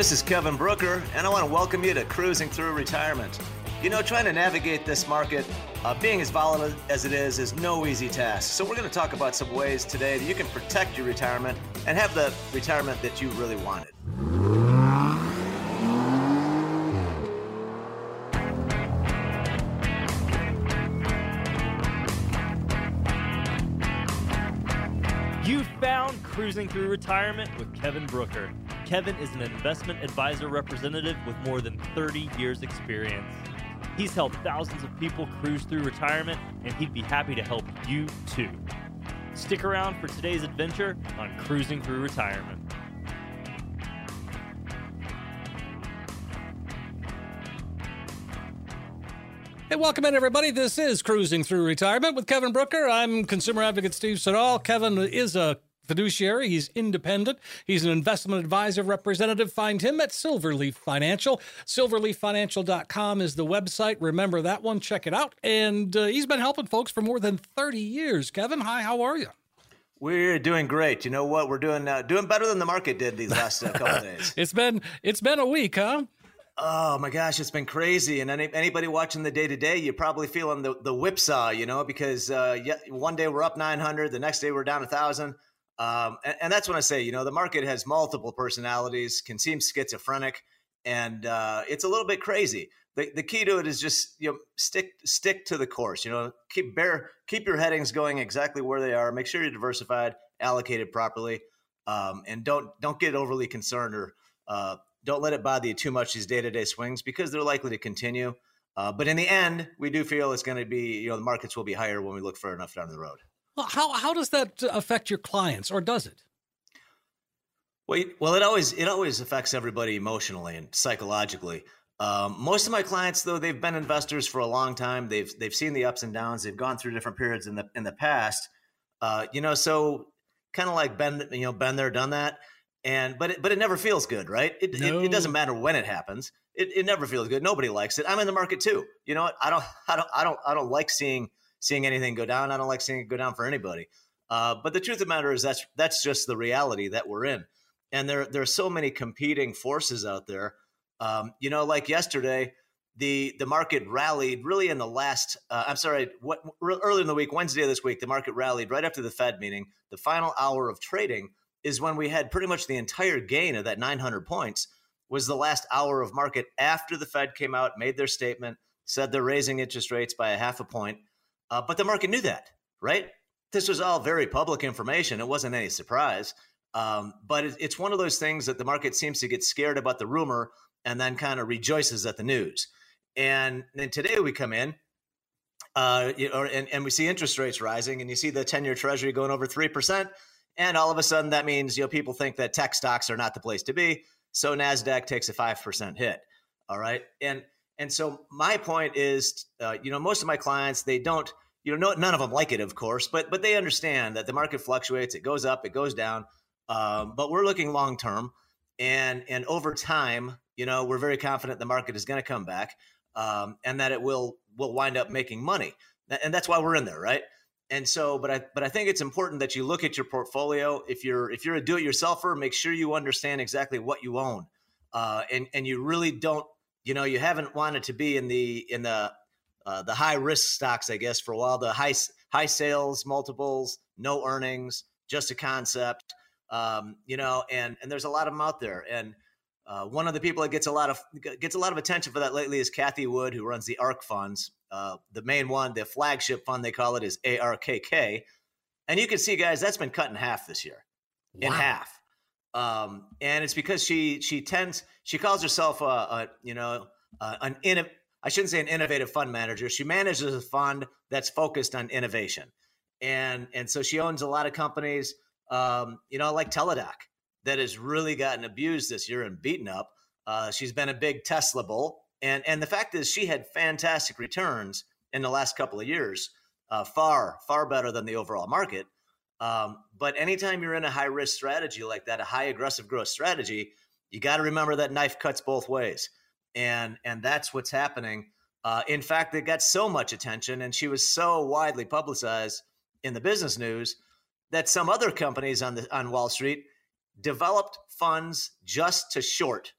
this is Kevin Brooker, and I want to welcome you to Cruising Through Retirement. You know, trying to navigate this market, uh, being as volatile as it is, is no easy task. So, we're going to talk about some ways today that you can protect your retirement and have the retirement that you really wanted. Cruising Through Retirement with Kevin Brooker. Kevin is an investment advisor representative with more than 30 years' experience. He's helped thousands of people cruise through retirement, and he'd be happy to help you too. Stick around for today's adventure on Cruising Through Retirement. Hey, welcome in, everybody. This is Cruising Through Retirement with Kevin Brooker. I'm consumer advocate Steve Siddall. Kevin is a fiduciary. He's independent. He's an investment advisor representative. Find him at Silverleaf Financial. Silverleaffinancial.com is the website. Remember that one. Check it out. And uh, he's been helping folks for more than 30 years. Kevin, hi, how are you? We're doing great. You know what? We're doing uh, doing better than the market did these last uh, couple days. It's been it's been a week, huh? Oh my gosh, it's been crazy. And any, anybody watching the day to day, you're probably feeling the, the whipsaw, you know, because uh, yeah, one day we're up 900, the next day we're down a thousand. Um, and, and, that's when I say, you know, the market has multiple personalities, can seem schizophrenic, and uh, it's a little bit crazy. The, the key to it is just you know stick stick to the course. You know, keep bear keep your headings going exactly where they are. Make sure you're diversified, allocated properly, um, and don't don't get overly concerned or uh, don't let it bother you too much these day to day swings because they're likely to continue. Uh, but in the end, we do feel it's going to be, you know, the markets will be higher when we look far enough down the road. How, how does that affect your clients or does it? Well, well, it always it always affects everybody emotionally and psychologically. Um, most of my clients, though, they've been investors for a long time. They've they've seen the ups and downs. They've gone through different periods in the in the past. Uh, you know, so kind of like been you know been there, done that and but it, but it never feels good, right? It, no. it, it, doesn't matter when it happens. It, it never feels good. Nobody likes it. I'm in the market too. You know what? I don't I don't I don't I don't like seeing seeing anything go down. I don't like seeing it go down for anybody. Uh, but the truth of the matter is that's that's just the reality that we're in, and there there are so many competing forces out there. Um, you know, like yesterday, the the market rallied really in the last. Uh, I'm sorry, what earlier in the week, Wednesday of this week, the market rallied right after the Fed meeting. The final hour of trading is when we had pretty much the entire gain of that 900 points was the last hour of market after the Fed came out, made their statement, said they're raising interest rates by a half a point. Uh, but the market knew that, right? This was all very public information. It wasn't any surprise. Um, but it, it's one of those things that the market seems to get scared about the rumor and then kind of rejoices at the news. And then today we come in, uh, you know, and, and we see interest rates rising, and you see the 10 year treasury going over 3%. And all of a sudden, that means you know people think that tech stocks are not the place to be. So Nasdaq takes a five percent hit. All right, and and so my point is, uh, you know, most of my clients they don't, you know, none of them like it, of course, but but they understand that the market fluctuates. It goes up, it goes down. Um, but we're looking long term, and and over time, you know, we're very confident the market is going to come back, um, and that it will will wind up making money, and that's why we're in there, right? And so, but I but I think it's important that you look at your portfolio. If you're if you're a do-it-yourselfer, make sure you understand exactly what you own, uh, and and you really don't. You know, you haven't wanted to be in the in the uh, the high risk stocks, I guess, for a while. The high high sales multiples, no earnings, just a concept. Um, you know, and and there's a lot of them out there. And uh, one of the people that gets a lot of gets a lot of attention for that lately is Cathie Wood, who runs the ARK funds. Uh, the main one, the flagship fund they call it, is ARKK, and you can see, guys, that's been cut in half this year, wow. in half. Um, and it's because she she tends she calls herself a, a you know uh, an in I shouldn't say an innovative fund manager. She manages a fund that's focused on innovation, and and so she owns a lot of companies, um, you know, like Teladoc that has really gotten abused this year and beaten up. Uh, she's been a big Tesla bull, and and the fact is she had fantastic returns in the last couple of years, uh, far far better than the overall market. Um, but anytime you're in a high risk strategy like that, a high aggressive growth strategy, you got to remember that knife cuts both ways, and and that's what's happening. Uh, in fact, it got so much attention, and she was so widely publicized in the business news that some other companies on the on Wall Street developed funds just to short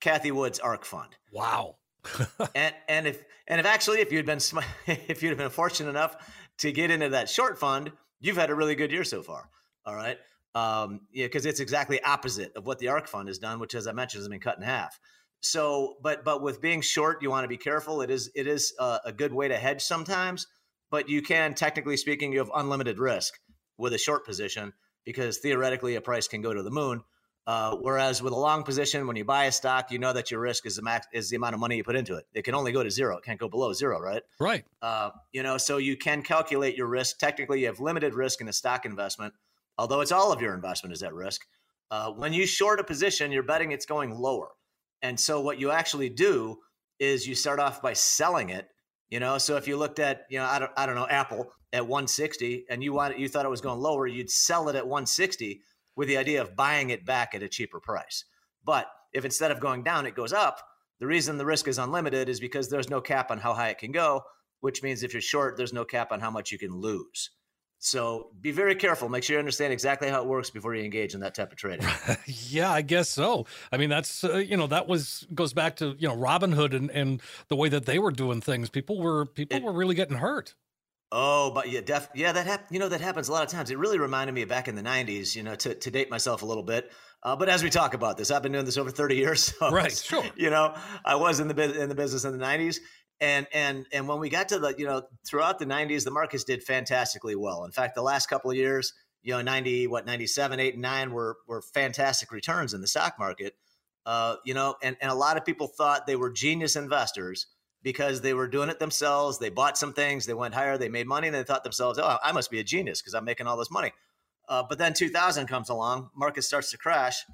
Cathie Wood's ARK fund. Wow. and and if and if actually if you'd been if you'd have been fortunate enough to get into that short fund, you've had a really good year so far. All right. Um, yeah, because it's exactly opposite of what the ARK fund has done, which, as I mentioned, has been cut in half. So, but but with being short, you want to be careful. It is it is a, a good way to hedge sometimes, but you can, technically speaking, you have unlimited risk with a short position because theoretically a price can go to the moon. Uh, whereas with a long position, when you buy a stock, you know that your risk is the max is the amount of money you put into it. It can only go to zero; it can't go below zero, right? Right. Uh, you know, so you can calculate your risk. Technically, you have limited risk in a stock investment, although it's all of your investment is at risk. Uh, when you short a position, you're betting it's going lower, and so what you actually do is you start off by selling it. You know, so if you looked at you know I don't I don't know Apple at 160 and you want you thought it was going lower, you'd sell it at 160 with the idea of buying it back at a cheaper price. But if instead of going down, it goes up, the reason the risk is unlimited is because there's no cap on how high it can go, which means if you're short, there's no cap on how much you can lose. So be very careful. Make sure you understand exactly how it works before you engage in that type of trading. yeah, I guess so. I mean, that's uh, you know that was goes back to you know Robinhood and and the way that they were doing things. People were people it, were really getting hurt. Oh, but yeah, def- yeah, that hap- you know that happens a lot of times. It really reminded me of back in the '90s. You know, to, to date myself a little bit. Uh, but as we talk about this, I've been doing this over 30 years. So right, sure. You know, I was in the in the business in the '90s, and and and when we got to the you know throughout the 90s, the markets did fantastically well. In fact, the last couple of years, you know, 90 what 97, 8, and 9 were were fantastic returns in the stock market. Uh, you know, and and a lot of people thought they were genius investors because they were doing it themselves. They bought some things, they went higher, they made money, and they thought themselves, oh, I must be a genius because I'm making all this money. Uh, but then 2000 comes along, market starts to crash,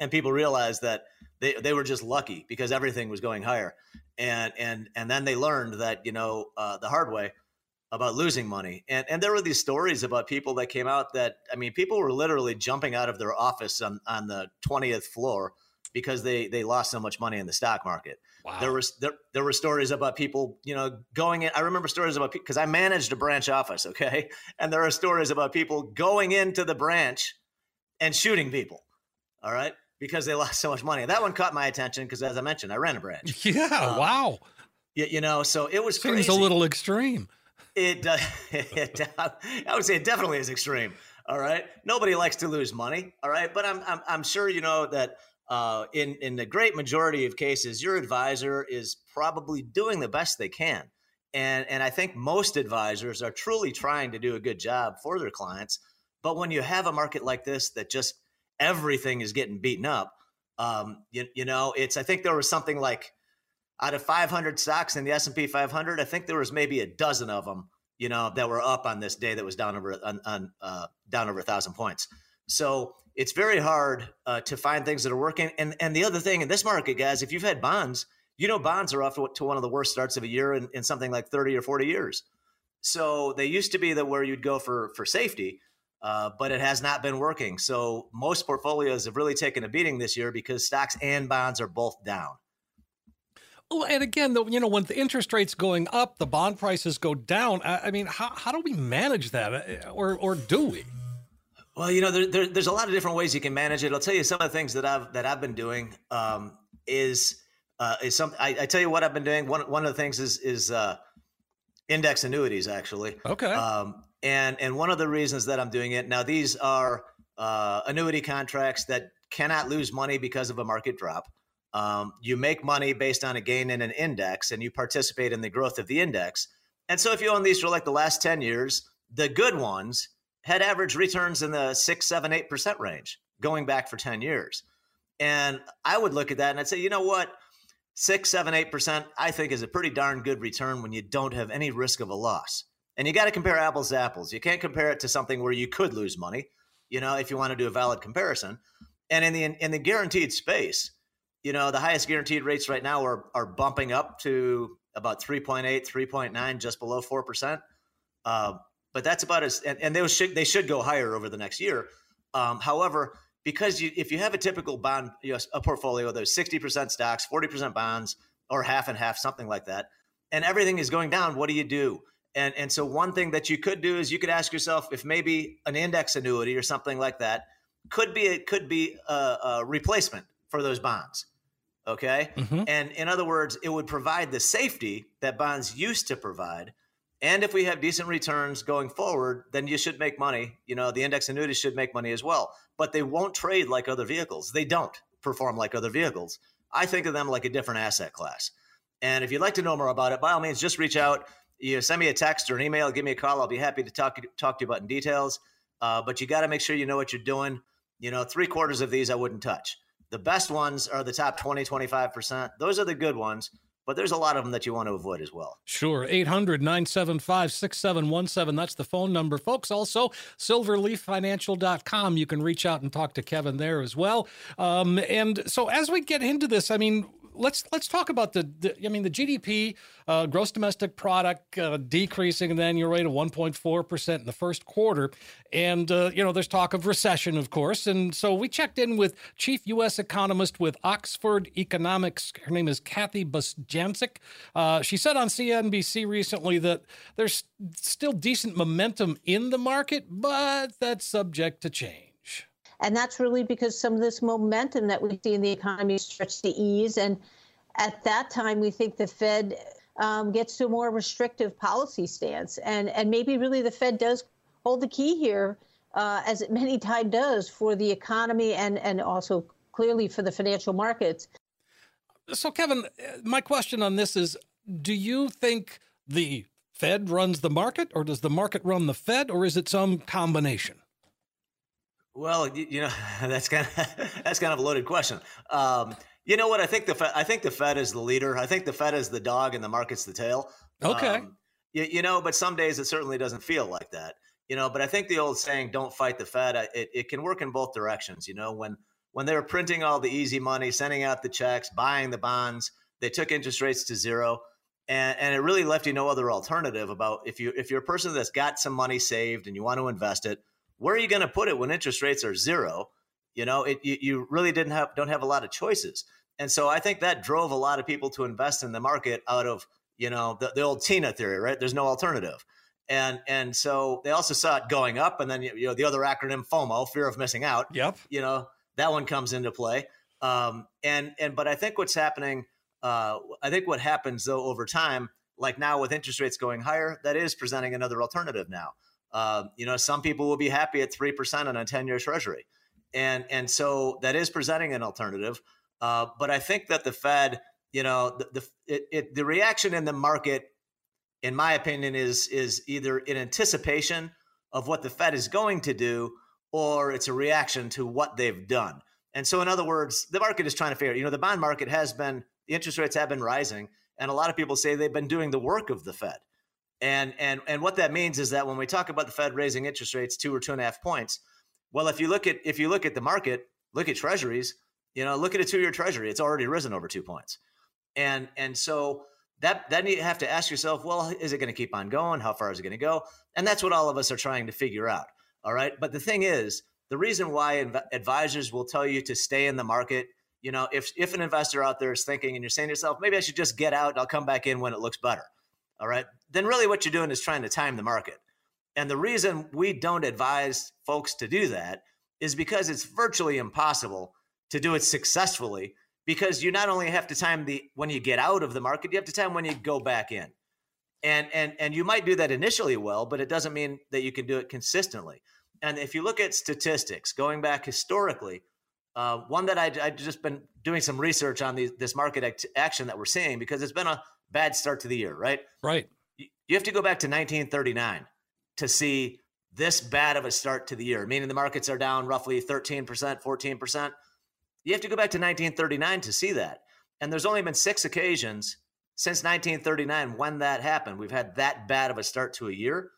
and people realize that they, they were just lucky because everything was going higher. And and and then they learned that you know uh, the hard way about losing money. And and there were these stories about people that came out that I mean people were literally jumping out of their office on on the 20th floor because they they lost so much money in the stock market. Wow. There was there, there were stories about people, you know, going in. I remember stories about because I managed a branch office, okay, and there are stories about people going into the branch and shooting people. All right, because they lost so much money. That one caught my attention because, as I mentioned, I ran a branch. Yeah, um, wow. You, you, know, so it was seems crazy. a little extreme. It, uh, it, I would say it definitely is extreme. All right, nobody likes to lose money. All right, but I'm I'm, I'm sure you know that uh, in in the great majority of cases, your advisor is probably doing the best they can, and and I think most advisors are truly trying to do a good job for their clients. But when you have a market like this that just everything is getting beaten up, um, you, you know, it's I think there was something like out of 500 stocks in the S&P 500, I think there was maybe a dozen of them, you know, that were up on this day that was down over on, on uh, down over a thousand points. So it's very hard uh, to find things that are working. And and the other thing in this market, guys, if you've had bonds, you know bonds are off to one of the worst starts of a year in, in something like 30 or 40 years. So they used to be that where you'd go for for safety, uh, but it has not been working. So most portfolios have really taken a beating this year because stocks and bonds are both down. Well, and again, though, you know, when the interest rates going up, the bond prices go down. I, I mean, how, how do we manage that, uh, or or do we? Well, you know, there, there, there's a lot of different ways you can manage it. I'll tell you some of the things that I've that I've been doing um, is uh, is some. I, I, tell you what I've been doing. One one of the things is is uh, index annuities actually. Okay. Um, and and one of the reasons that I'm doing it now these are uh, annuity contracts that cannot lose money because of a market drop. Um, you make money based on a gain in an index, and you participate in the growth of the index. And so, if you own these for like the last ten years, the good ones had average returns in the six, seven, eight percent range going back for 10 years. And I would look at that and I'd say, you know what? Six, seven, eight percent, I think is a pretty darn good return when you don't have any risk of a loss. And you got to compare apples to apples. You can't compare it to something where you could lose money, you know, if you want to do a valid comparison. And in the in the guaranteed space, you know, the highest guaranteed rates right now are are bumping up to about 3.8, 3.9, just below 4%. Uh, but that's about as and, and they should they should go higher over the next year. Um, however, because you, if you have a typical bond, you know, a portfolio, there's 60% stocks, 40% bonds, or half and half, something like that, and everything is going down, what do you do? And and so one thing that you could do is you could ask yourself if maybe an index annuity or something like that could be it could be a, a replacement for those bonds. Okay. Mm-hmm. And in other words, it would provide the safety that bonds used to provide. And if we have decent returns going forward, then you should make money. You know, the index annuities should make money as well, but they won't trade like other vehicles. They don't perform like other vehicles. I think of them like a different asset class. And if you'd like to know more about it, by all means, just reach out. You send me a text or an email, give me a call. I'll be happy to talk, talk to you about in details. Uh, but you got to make sure you know what you're doing. You know, three quarters of these I wouldn't touch. The best ones are the top 20, 25%. Those are the good ones, but there's a lot of them that you want to avoid as well. Sure. 800 975 6717. That's the phone number, folks. Also, silverleaffinancial.com. You can reach out and talk to Kevin there as well. Um, and so, as we get into this, I mean, let's let's talk about the, the I mean the GDP, uh, gross domestic product uh, decreasing an annual rate of 1.4 percent in the first quarter, and uh, you know there's talk of recession, of course, and so we checked in with chief U.S. economist with Oxford Economics. Her name is Kathy Bostjancic. Uh, she said on CNBC recently that there's still decent momentum in the market, but that's subject to change. And that's really because some of this momentum that we see in the economy starts to ease. And at that time, we think the Fed um, gets to a more restrictive policy stance. And, and maybe really the Fed does hold the key here, uh, as it many times does, for the economy and, and also clearly for the financial markets. So, Kevin, my question on this is do you think the Fed runs the market, or does the market run the Fed, or is it some combination? Well, you, know that's kind of that's kind of a loaded question. Um, you know what? I think the Fed, I think the Fed is the leader. I think the Fed is the dog and the market's the tail. Okay. Um, you, you, know, but some days it certainly doesn't feel like that. You know, but I think the old saying "Don't fight the Fed" it, it can work in both directions. You know, when when they were printing all the easy money, sending out the checks, buying the bonds, they took interest rates to zero. And, and it really left you no other alternative about if you if you're a person that's got some money saved and you want to invest it, where are you going to put it when interest rates are zero? You know, it, you, you really didn't have don't have a lot of choices, and so I think that drove a lot of people to invest in the market out of you know the, the old Tina theory, right? There's no alternative, and and so they also saw it going up, and then you know the other acronym FOMO, fear of missing out. Yep. You know that one comes into play, um, and and but I think what's happening, uh, I think what happens though over time, like now with interest rates going higher, that is presenting another alternative now. Uh, you know, some people will be happy at three percent on a ten-year Treasury, and and so that is presenting an alternative. Uh, but I think that the Fed, you know, the the, it, it, the reaction in the market, in my opinion, is is either in anticipation of what the Fed is going to do, or it's a reaction to what they've done. And so, in other words, the market is trying to figure. You know, the bond market has been the interest rates have been rising, and a lot of people say they've been doing the work of the Fed. And and and what that means is that when we talk about the Fed raising interest rates two or two and a half points, well, if you look at if you look at the market, look at treasuries, you know, look at a two-year treasury, it's already risen over two points. And and so that then you have to ask yourself, well, is it going to keep on going? How far is it going to go? And that's what all of us are trying to figure out. All right. But the thing is, the reason why inv- advisors will tell you to stay in the market, you know, if if an investor out there is thinking and you're saying to yourself, maybe I should just get out and I'll come back in when it looks better all right, then really what you're doing is trying to time the market. And the reason we don't advise folks to do that is because it's virtually impossible to do it successfully because you not only have to time the when you get out of the market, you have to time when you go back in. And and and you might do that initially well, but it doesn't mean that you can do it consistently. And if you look at statistics going back historically, uh, one that I I just been doing some research on these, this market act- action that we're seeing because it's been a bad start to the year, right? Right. You have to go back to 1939 to see this bad of a start to the year, meaning the markets are down roughly 13%, 14%. You have to go back to 1939 to see that. And there's only been six occasions since 1939 when that happened. We've had that bad of a start to a year.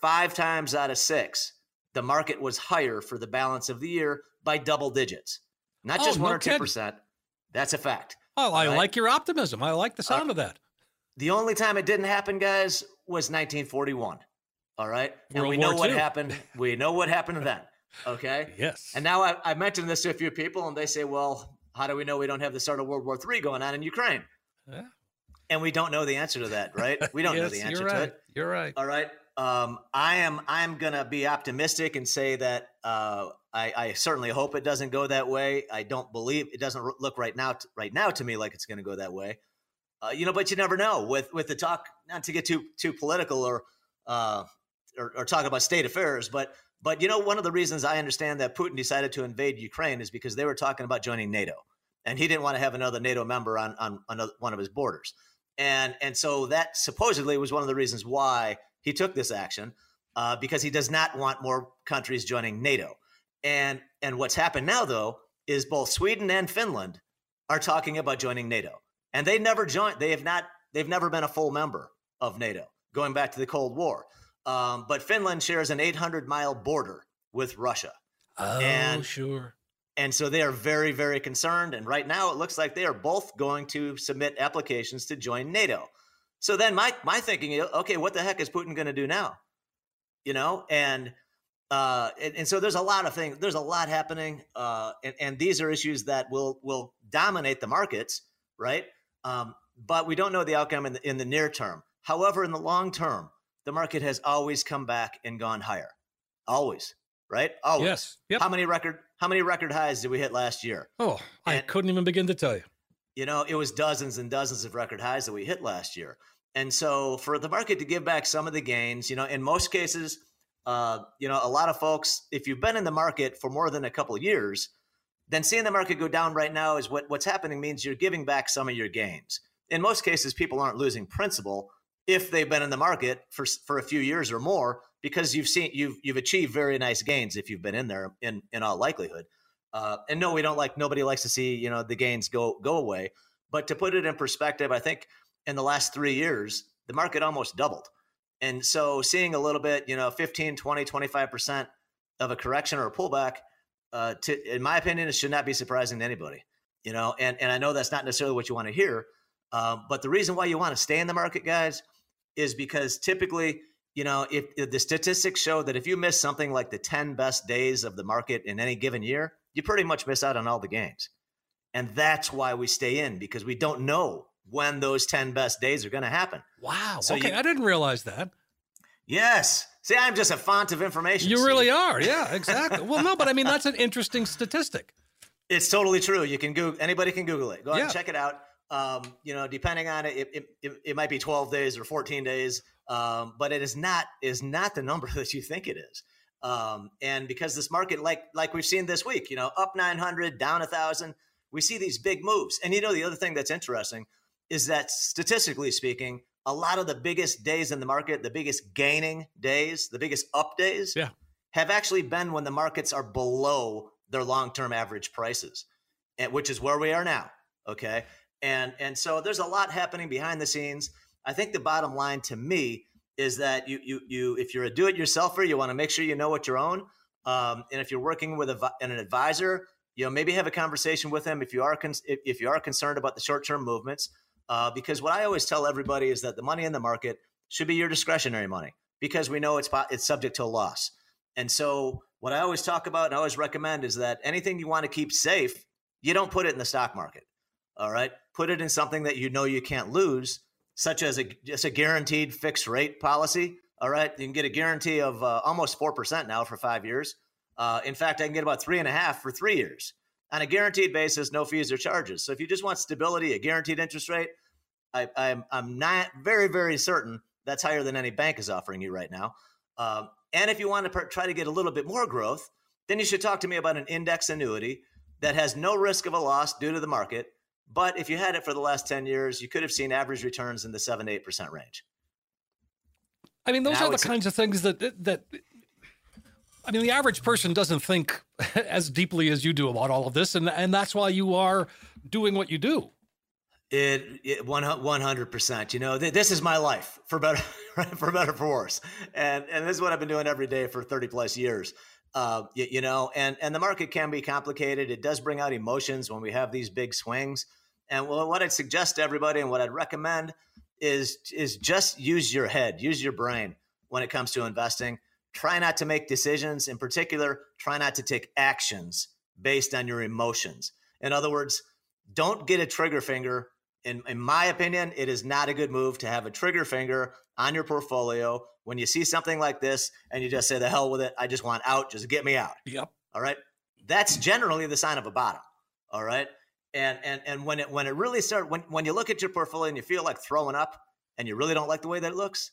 Five times out of six, the market was higher for the balance of the year by double digits, not just oh, one no or two percent. That's a fact. Oh, I right? like your optimism. I like the sound uh, of that. The only time it didn't happen, guys, was 1941. All right. And World we know War what happened. We know what happened then. Okay. yes. And now I, I, mentioned this to a few people, and they say, well, how do we know we don't have the start of World War III going on in Ukraine? Yeah. And we don't know the answer to that, right? We don't yes, know the answer right. to it. You're right. All right. um, I am I'm gonna be optimistic and say that uh, I, I, certainly hope it doesn't go that way. I don't believe it doesn't look right now right now to me like it's going to go that way. Uh, you know, but you never know with with the talk. Not to get too too political or, uh, or or talk about state affairs, but but you know, one of the reasons I understand that Putin decided to invade Ukraine is because they were talking about joining NATO, and he didn't want to have another NATO member on on, on one of his borders, and and so that supposedly was one of the reasons why he took this action uh, because he does not want more countries joining NATO. And and what's happened now though is both Sweden and Finland are talking about joining NATO, and they never joined. They have not. They've never been a full member of NATO, going back to the Cold War. Um, but Finland shares an 800 mile border with Russia. Oh, and, sure. And so they are very, very concerned. And right now, it looks like they are both going to submit applications to join NATO. So then my my thinking is, okay, what the heck is Putin going to do now? You know, and uh, and, and, so there's a lot of things. There's a lot happening, uh, and, and these are issues that will will dominate the markets, right? Um, but we don't know the outcome in the, in the near term. However, in the long term, the market has always come back and gone higher, always, right? Always. Yes. Yep. How many record How many record highs did we hit last year? Oh, I couldn't even begin to tell you. You know, it was dozens and dozens of record highs that we hit last year. And so for the market to give back some of the gains, you know, in most cases, uh, you know, a lot of folks, if you've been in the market for more than a couple of years, then seeing the market go down right now is what what's happening means you're giving back some of your gains. In most cases, people aren't losing principal if they've been in the market for for a few years or more because you've seen you've you've achieved very nice gains if you've been in there in in all likelihood. Uh, and no, we don't like nobody likes to see you know the gains go go away. But to put it in perspective, I think in the last three years, the market almost doubled. And so seeing a little bit, you know, 15, 20, 25% of a correction or a pullback, uh, to, in my opinion, it should not be surprising to anybody, you know, and, and I know that's not necessarily what you want to hear. Um, but the reason why you want to stay in the market, guys, is because typically, you know, if, if the statistics show that if you miss something like the 10 best days of the market in any given year, you pretty much miss out on all the gains. And that's why we stay in because we don't know when those 10 best days are going to happen. Wow. So okay. You, I didn't realize that. Yes. See, I'm just a font of information. You really are. Yeah, exactly. well, no, but I mean, that's an interesting statistic. It's totally true. You can Google, anybody can Google it. Go ahead yeah. and check it out. Um, you know, depending on it, it, it, it, might be 12 days or 14 days. Um, but it is not, is not the number that you think it is. Um, and because this market, like, like we've seen this week, you know, up 900, down a thousand, we see these big moves. And you know, the other thing that's interesting, is that statistically speaking, a lot of the biggest days in the market, the biggest gaining days, the biggest up days, yeah. have actually been when the markets are below their long-term average prices, and, which is where we are now. Okay, and and so there's a lot happening behind the scenes. I think the bottom line to me is that you you you if you're a do-it-yourselfer, you want to make sure you know what you own, um, and if you're working with a, an advisor, you know maybe have a conversation with them if you are con- if you are concerned about the short-term movements uh, because what I always tell everybody is that the money in the market should be your discretionary money because we know it's it's subject to a loss. And so what I always talk about and I always recommend is that anything you want to keep safe, you don't put it in the stock market. All right, put it in something that you know you can't lose, such as a just a guaranteed fixed rate policy. All right, you can get a guarantee of uh, almost four percent now for five years. Uh, in fact, I can get about three and a half for three years on a guaranteed basis, no fees or charges. So if you just want stability, a guaranteed interest rate, I, I'm I'm not very very certain that's higher than any bank is offering you right now. Um, and if you want to per- try to get a little bit more growth, then you should talk to me about an index annuity that has no risk of a loss due to the market. But if you had it for the last 10 years, you could have seen average returns in the 7 to 8% range. I mean, those are the kinds of things that that I mean, the average person doesn't think as deeply as you do about all of this, and and that's why you are doing what you do. It, one hundred percent. You know, th- this is my life for better for better for worse, and and this is what I've been doing every day for thirty plus years. Uh, you, you know, and and the market can be complicated. It does bring out emotions when we have these big swings. And well, what I'd suggest to everybody, and what I'd recommend is is just use your head, use your brain when it comes to investing try not to make decisions. In particular, try not to take actions based on your emotions. In other words, don't get a trigger finger in, in my opinion, it is not a good move to have a trigger finger on your portfolio when you see something like this and you just say, the hell with it. I just want out. Just get me out. Yep. All right. That's generally the sign of a bottom. All right. And and and when it when it really start when when you look at your portfolio and you feel like throwing up and you really don't like the way that it looks,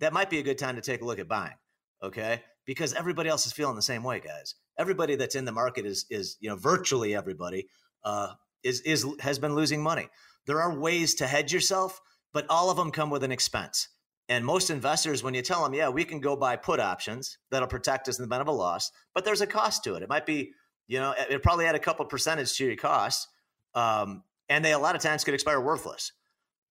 that might be a good time to take a look at buying. Okay. Because everybody else is feeling the same way, guys. Everybody that's in the market is is, you know, virtually everybody uh is is has been losing money. There are ways to hedge yourself, but all of them come with an expense. And most investors, when you tell them, yeah, we can go buy put options that'll protect us in the event of a loss, but there's a cost to it. It might be, you know, it probably add a couple percentage to your costs. Um, and they a lot of times could expire worthless.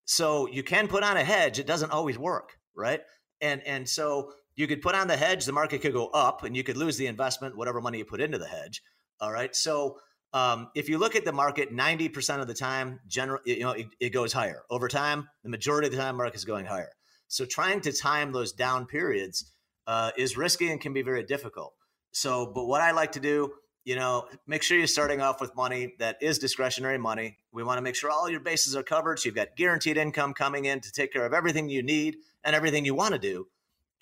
So you can put on a hedge. It doesn't always work, right? And and so you could put on the hedge, the market could go up, and you could lose the investment, whatever money you put into the hedge. All right. So um, if you look at the market, 90% of the time, general, you know, it, it, goes higher. Over time, the majority of the time, market is going higher. So trying to time those down periods uh, is risky and can be very difficult. So, but what I like to do, you know, make sure you're starting off with money that is discretionary money. We want to make sure all your bases are covered. So you've got guaranteed income coming in to take care of everything you need and everything you want to do.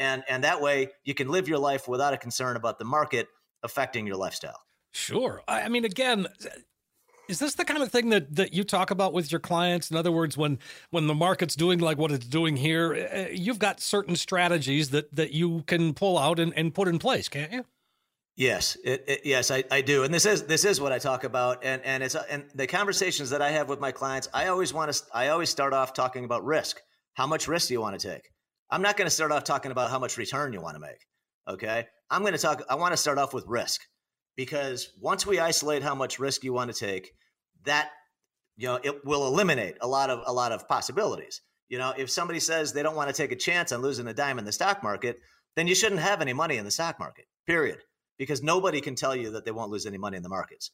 And, and that way you can live your life without a concern about the market affecting your lifestyle. Sure. I mean, again, is this the kind of thing that, that you talk about with your clients? In other words, when when the market's doing like what it's doing here, eh, eh, you've got certain strategies that that you can pull out and, and put in place, can't you? Yes, it, it, yes, I, I do, and this is this is what I talk about, and and it's and the conversations that I have with my clients, I always want to, I always start off talking about risk. How much risk do you want to take? I'm not going to start off talking about how much return you want to make. Okay, I'm going to talk. I want to start off with risk because once we isolate how much risk you want to take, that you know it will eliminate a lot of a lot of possibilities. You know, if somebody says they don't want to take a chance on losing a dime in the stock market, then you shouldn't have any money in the stock market. Period. Because nobody can tell you that they won't lose any money in the markets.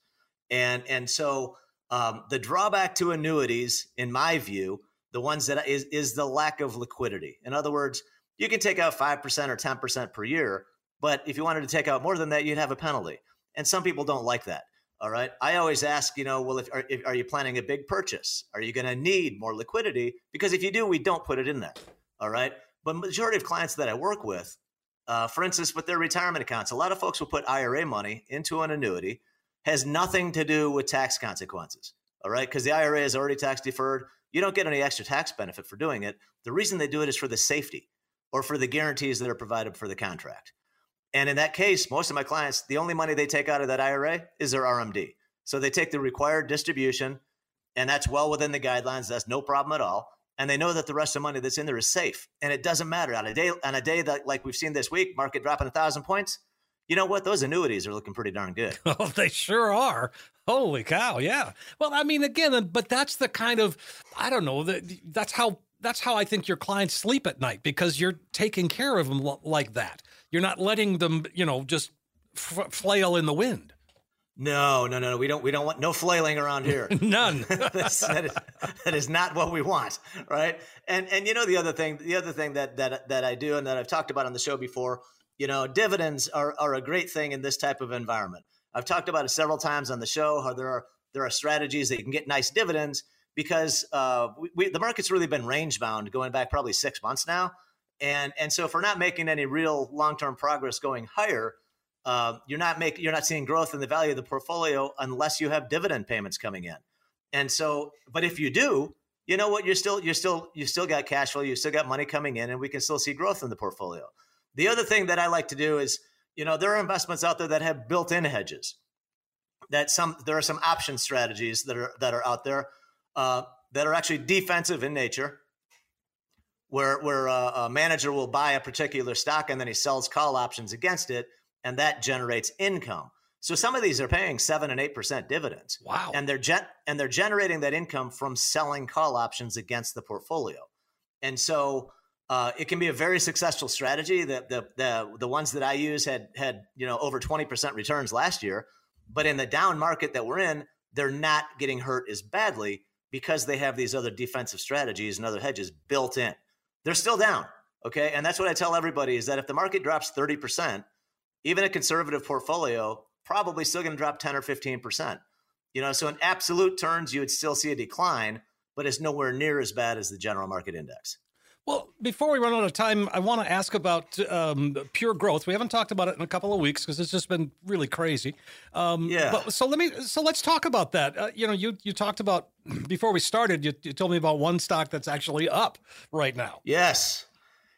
And and so um, the drawback to annuities, in my view, the ones that is is the lack of liquidity. In other words, you can take out five percent or ten percent per year, but if you wanted to take out more than that, you'd have a penalty. And some people don't like that. All right. I always ask, you know, well, if are, if, are you planning a big purchase? Are you going to need more liquidity? Because if you do, we don't put it in there. All right. But majority of clients that I work with, uh, for instance, with their retirement accounts, a lot of folks will put IRA money into an annuity, has nothing to do with tax consequences. All right. Because the IRA is already tax deferred. You don't get any extra tax benefit for doing it. The reason they do it is for the safety or for the guarantees that are provided for the contract. And in that case, most of my clients, the only money they take out of that IRA is their RMD. So they take the required distribution, and that's well within the guidelines. That's no problem at all. And they know that the rest of the money that's in there is safe. And it doesn't matter on a day on a day that like we've seen this week, market dropping a thousand points. You know what? Those annuities are looking pretty darn good. Oh, they sure are. Holy cow! Yeah. Well, I mean, again, but that's the kind of I don't know that that's how that's how I think your clients sleep at night because you're taking care of them like that. You're not letting them, you know, just f- flail in the wind. No, no, no, no. We don't. We don't want no flailing around here. None. that, is, that is not what we want, right? And and you know the other thing, the other thing that that that I do and that I've talked about on the show before. You know, dividends are are a great thing in this type of environment. I've talked about it several times on the show. How there are there are strategies that you can get nice dividends because uh, we, we, the market's really been range bound going back probably six months now. And and so if we're not making any real long term progress going higher, uh, you're not making you're not seeing growth in the value of the portfolio unless you have dividend payments coming in. And so, but if you do, you know what? You're still you're still you still got cash flow, you still got money coming in, and we can still see growth in the portfolio. The other thing that I like to do is, you know, there are investments out there that have built-in hedges. That some there are some option strategies that are that are out there uh, that are actually defensive in nature where where a, a, manager will buy a particular stock and then he sells call options against it, and that generates income. So some of these are paying seven and eight percent dividends. Wow! And they're gen- and they're generating that income from selling call options against the portfolio, and so. Uh, it can be a very successful strategy. The, the the the ones that I use had had you know over twenty percent returns last year, but in the down market that we're in, they're not getting hurt as badly because they have these other defensive strategies and other hedges built in they're still down. Okay. And that's what I tell everybody is that if the market drops 30%, even a conservative portfolio probably still going to drop 10 or 15%. You know, so in absolute terms, you would still see a decline, but it's nowhere near as bad as the general market index. Well, before we run out of time, I want to ask about um, pure growth. We haven't talked about it in a couple of weeks because it's just been really crazy. Um, yeah. But, so let me. So let's talk about that. Uh, you know, you you talked about before we started. You, you told me about one stock that's actually up right now. Yes.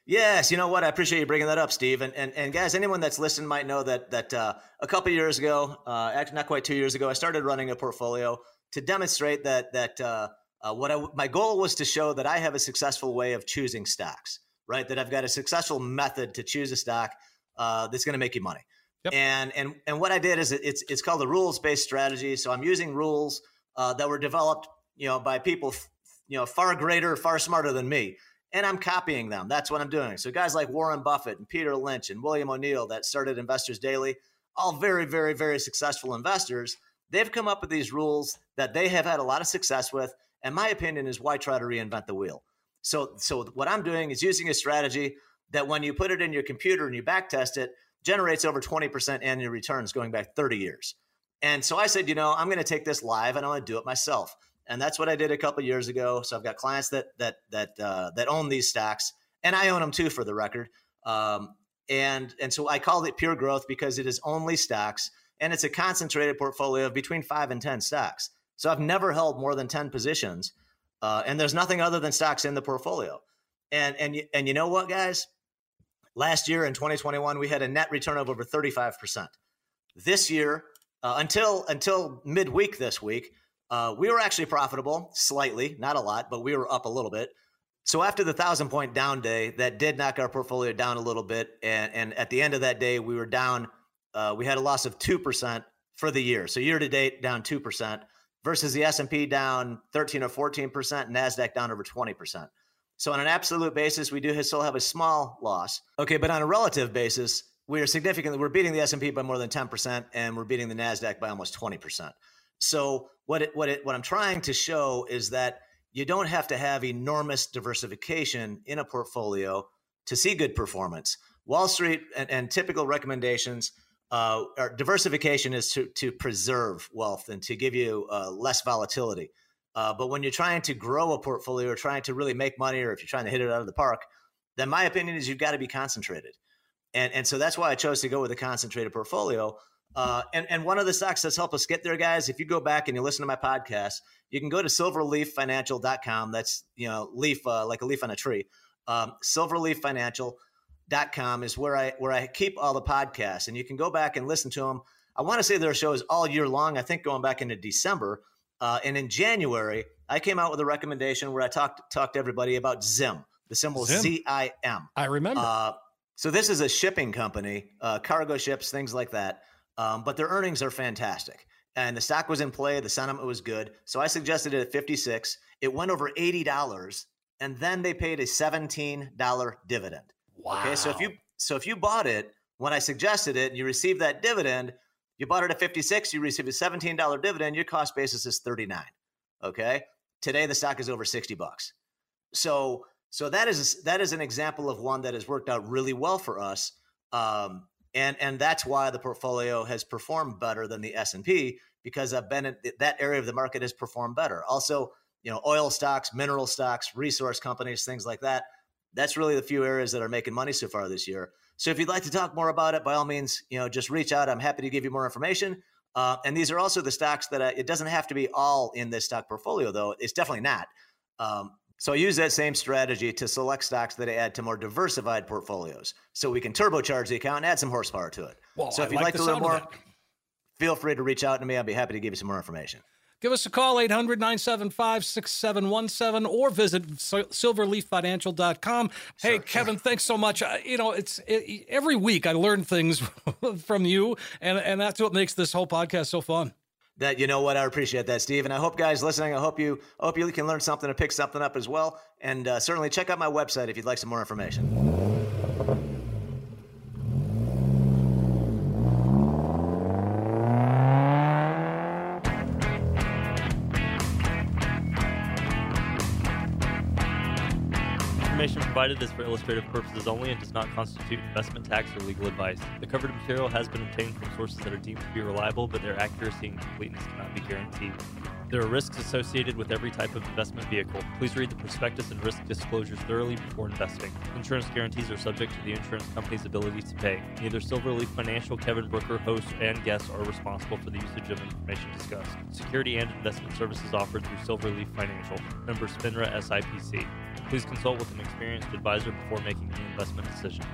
Yes, you know what? I appreciate you bringing that up, Steve. And and, and guys, anyone that's listened might know that that uh, a couple years ago, uh, actually not quite two years ago, I started running a portfolio to demonstrate that that uh, uh, what I, my goal was to show that I have a successful way of choosing stocks, right? That I've got a successful method to choose a stock uh, that's going to make you money. Yep. And and and what I did is it's it's called the rules based strategy. So I'm using rules uh, that were developed, you know, by people, you know, far greater, far smarter than me and I'm copying them. That's what I'm doing. So guys like Warren Buffett and Peter Lynch and William O'Neil that started Investors Daily, all very, very, very successful investors. They've come up with these rules that they have had a lot of success with. And my opinion is why try to reinvent the wheel? So, so what I'm doing is using a strategy that when you put it in your computer and you backtest it, generates over 20% annual returns going back 30 years. And so I said, you know, I'm going to take this live and I'm going to do it myself and that's what I did a couple years ago. So I've got clients that that that uh, that own these stocks, and I own them too, for the record. Um, and and so I called it pure growth because it is only stocks, and it's a concentrated portfolio of between five and ten stocks. So I've never held more than ten positions, uh, and there's nothing other than stocks in the portfolio. And and and you know what, guys? Last year in 2021, we had a net return of over 35 percent. This year, uh, until until midweek this week, uh, we were actually profitable slightly, not a lot, but we were up a little bit. So after the thousand point down day, that did knock our portfolio down a little bit, and and at the end of that day, we were down. Uh, we had a loss of two percent for the year. So year to date, down two percent versus the S and P down thirteen or fourteen percent, Nasdaq down over twenty percent. So on an absolute basis, we do still have a small loss. Okay, but on a relative basis, we are significantly we're beating the S and P by more than ten percent, and we're beating the Nasdaq by almost twenty percent. So what it, what it, what I'm trying to show is that you don't have to have enormous diversification in a portfolio to see good performance. Wall Street and, and typical recommendations uh, are diversification is to to preserve wealth and to give you uh, less volatility. Uh, but when you're trying to grow a portfolio or trying to really make money, or if you're trying to hit it out of the park, then my opinion is you've got to be concentrated. And and so that's why I chose to go with a concentrated portfolio uh, and, and one of the stocks that's helped us get there, guys, if you go back and you listen to my podcast, you can go to silverleaffinancial.com. That's, you know, leaf, uh, like a leaf on a tree. Um, silverleaffinancial.com is where I, where I keep all the podcasts and you can go back and listen to them. I want to say there are shows all year long. I think going back into December uh, and in January, I came out with a recommendation where I talked, talked to everybody about Zim, the symbol Z I M. I remember. Uh, so this is a shipping company, uh, cargo ships, things like that. Um, but their earnings are fantastic. And the stock was in play. The sentiment was good. So I suggested it at 56. It went over $80. And then they paid a $17 dividend. Wow. Okay. So if you so if you bought it when I suggested it and you received that dividend, you bought it at 56, you received a $17 dividend, your cost basis is 39. Okay. Today the stock is over 60 bucks. So so that is that is an example of one that has worked out really well for us. Um, and and that's why the portfolio has performed better than the S&P because I've been in that area of the market has performed better. Also, you know, oil stocks, mineral stocks, resource companies, things like that. That's really the few areas that are making money so far this year. So if you'd like to talk more about it, by all means, you know, just reach out. I'm happy to give you more information. Uh, and these are also the stocks that uh, it doesn't have to be all in this stock portfolio, though. It's definitely not. Um, so I use that same strategy to select stocks that I add to more diversified portfolios so we can turbocharge the account and add some horsepower to it. Well, so if I you'd like, like to learn more, feel free to reach out to me. I'll be happy to give you some more information. Give us a call, 800 975 6717, or visit silverleaffinancial.com. Hey, sure, Kevin, sure. thanks so much. you know, it's it, every week I learn things from you, and, and that's what makes this whole podcast so fun that you know what I appreciate that, Steve, and I hope guys listening, I hope you I hope you can learn something and pick something up as well, and uh, certainly check out my website if you'd like some more information. Information provided is for illustrative purposes only and does not constitute investment tax or legal advice. The covered material has been obtained from sources that are deemed to be reliable, but their accuracy and completeness cannot be guaranteed. There are risks associated with every type of investment vehicle. Please read the prospectus and risk disclosures thoroughly before investing. Insurance guarantees are subject to the insurance company's ability to pay. Neither Silverleaf Financial, Kevin Brooker, hosts, and guests are responsible for the usage of information discussed. Security and investment services offered through Silverleaf Financial, member FINRA SIPC. Please consult with an experienced advisor before making any investment decisions.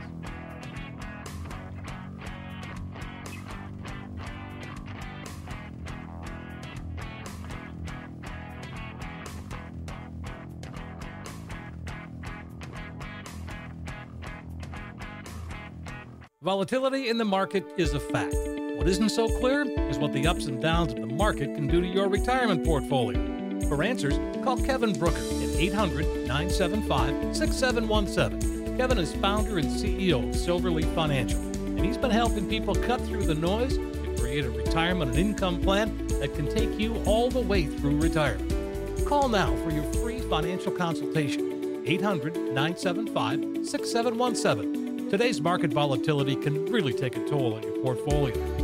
Volatility in the market is a fact. What isn't so clear is what the ups and downs of the market can do to your retirement portfolio. For answers, call Kevin Brooker at 800 975 6717. Kevin is founder and CEO of Silverleaf Financial, and he's been helping people cut through the noise to create a retirement and income plan that can take you all the way through retirement. Call now for your free financial consultation. 800 975 6717. Today's market volatility can really take a toll on your portfolio.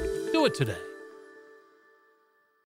Do it today.